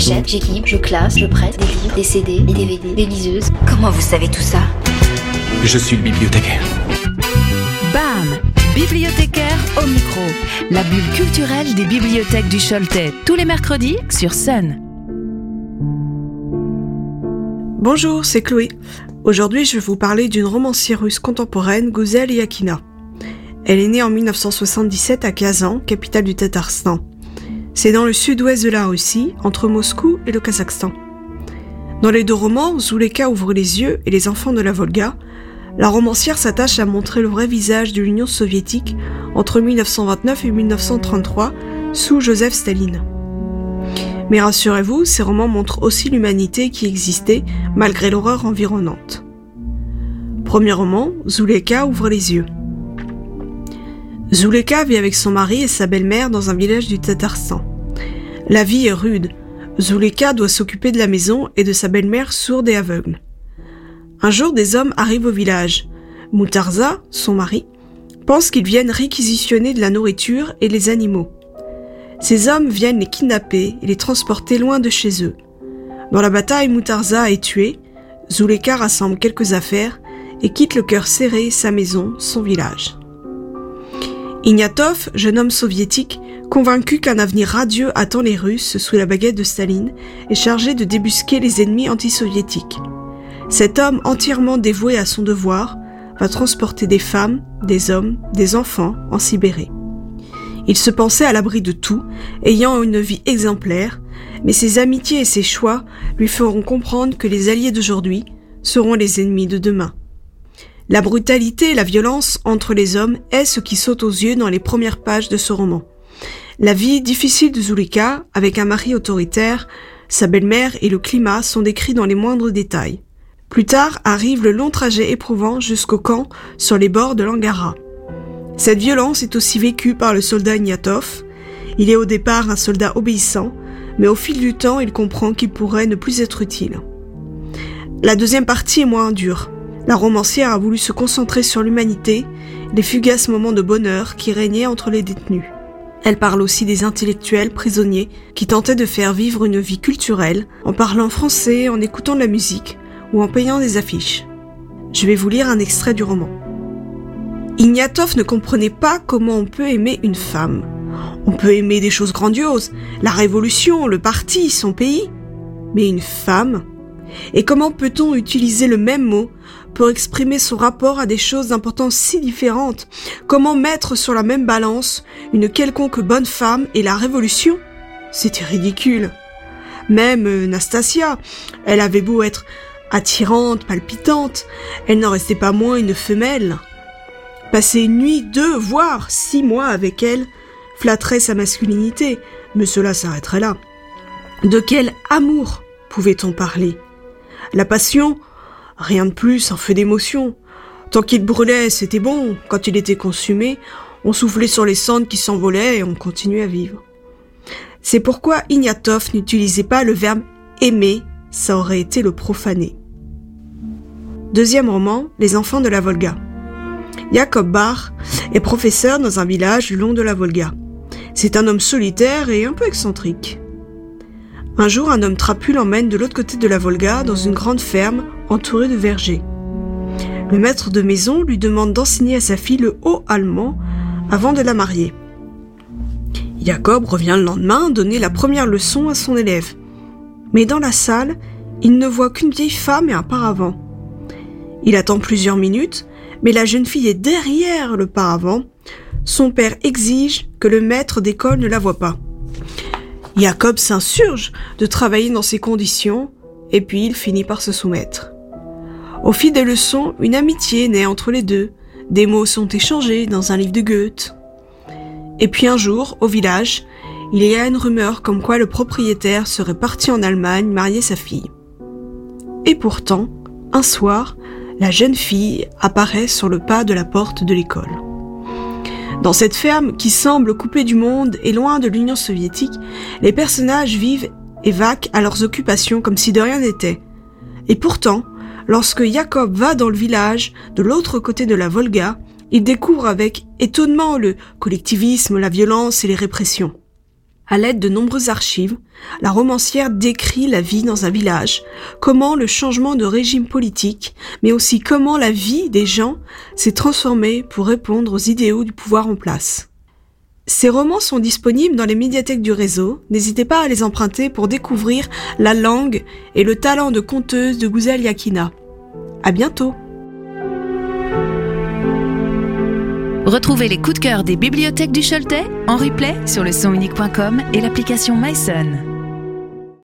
J'achète, j'équipe, je classe, je prête des livres, des CD, des DVD, des liseuses. Comment vous savez tout ça? Je suis le bibliothécaire. BAM Bibliothécaire au micro. La bulle culturelle des bibliothèques du Choletais. Tous les mercredis sur Sun. Bonjour, c'est Chloé. Aujourd'hui, je vais vous parler d'une romancière russe contemporaine, Guzel Yakina. Elle est née en 1977 à Kazan, capitale du Tatarstan. C'est dans le sud-ouest de la Russie, entre Moscou et le Kazakhstan. Dans les deux romans, Zuleka ouvre les yeux et les enfants de la Volga, la romancière s'attache à montrer le vrai visage de l'Union soviétique entre 1929 et 1933 sous Joseph Staline. Mais rassurez-vous, ces romans montrent aussi l'humanité qui existait malgré l'horreur environnante. Premier roman, Zuleka ouvre les yeux. Zuleka vit avec son mari et sa belle-mère dans un village du Tatarstan. La vie est rude. Zuleka doit s'occuper de la maison et de sa belle-mère sourde et aveugle. Un jour, des hommes arrivent au village. Moutarza, son mari, pense qu'ils viennent réquisitionner de la nourriture et les animaux. Ces hommes viennent les kidnapper et les transporter loin de chez eux. Dans la bataille, Moutarza est tué. Zuleka rassemble quelques affaires et quitte le cœur serré sa maison, son village. Ignatov, jeune homme soviétique, convaincu qu'un avenir radieux attend les Russes sous la baguette de Staline, est chargé de débusquer les ennemis antisoviétiques. Cet homme entièrement dévoué à son devoir va transporter des femmes, des hommes, des enfants en Sibérie. Il se pensait à l'abri de tout, ayant une vie exemplaire, mais ses amitiés et ses choix lui feront comprendre que les alliés d'aujourd'hui seront les ennemis de demain. La brutalité et la violence entre les hommes est ce qui saute aux yeux dans les premières pages de ce roman. La vie difficile de Zulika, avec un mari autoritaire, sa belle-mère et le climat sont décrits dans les moindres détails. Plus tard arrive le long trajet éprouvant jusqu'au camp sur les bords de l'Angara. Cette violence est aussi vécue par le soldat Ignatov. Il est au départ un soldat obéissant, mais au fil du temps il comprend qu'il pourrait ne plus être utile. La deuxième partie est moins dure. La romancière a voulu se concentrer sur l'humanité, les fugaces moments de bonheur qui régnaient entre les détenus. Elle parle aussi des intellectuels prisonniers qui tentaient de faire vivre une vie culturelle en parlant français, en écoutant de la musique ou en payant des affiches. Je vais vous lire un extrait du roman. Ignatov ne comprenait pas comment on peut aimer une femme. On peut aimer des choses grandioses, la révolution, le parti, son pays. Mais une femme Et comment peut-on utiliser le même mot pour exprimer son rapport à des choses d'importance si différentes? Comment mettre sur la même balance une quelconque bonne femme et la révolution? C'était ridicule. Même euh, Nastasia, elle avait beau être attirante, palpitante, elle n'en restait pas moins une femelle. Passer une nuit, deux, voire six mois avec elle flatterait sa masculinité, mais cela s'arrêterait là. De quel amour pouvait-on parler? La passion, Rien de plus, un feu d'émotion. Tant qu'il brûlait, c'était bon. Quand il était consumé, on soufflait sur les cendres qui s'envolaient et on continuait à vivre. C'est pourquoi Ignatov n'utilisait pas le verbe aimer, ça aurait été le profaner. Deuxième roman, Les enfants de la Volga. Jacob Bach est professeur dans un village du long de la Volga. C'est un homme solitaire et un peu excentrique. Un jour, un homme trapu l'emmène de l'autre côté de la Volga dans une grande ferme entourée de vergers. Le maître de maison lui demande d'enseigner à sa fille le haut allemand avant de la marier. Jacob revient le lendemain donner la première leçon à son élève. Mais dans la salle, il ne voit qu'une vieille femme et un paravent. Il attend plusieurs minutes, mais la jeune fille est derrière le paravent. Son père exige que le maître d'école ne la voie pas. Jacob s'insurge de travailler dans ces conditions, et puis il finit par se soumettre. Au fil des leçons, une amitié naît entre les deux, des mots sont échangés dans un livre de Goethe. Et puis un jour, au village, il y a une rumeur comme quoi le propriétaire serait parti en Allemagne marier sa fille. Et pourtant, un soir, la jeune fille apparaît sur le pas de la porte de l'école. Dans cette ferme qui semble coupée du monde et loin de l'Union soviétique, les personnages vivent et vaquent à leurs occupations comme si de rien n'était. Et pourtant, lorsque Jacob va dans le village, de l'autre côté de la Volga, il découvre avec étonnement le collectivisme, la violence et les répressions. À l'aide de nombreuses archives, la romancière décrit la vie dans un village, comment le changement de régime politique, mais aussi comment la vie des gens s'est transformée pour répondre aux idéaux du pouvoir en place. Ces romans sont disponibles dans les médiathèques du réseau, n'hésitez pas à les emprunter pour découvrir la langue et le talent de conteuse de Gouzel Yakina. À bientôt! Retrouvez les coups de cœur des bibliothèques du Choletais en replay sur le sonunique.com et l'application MySun.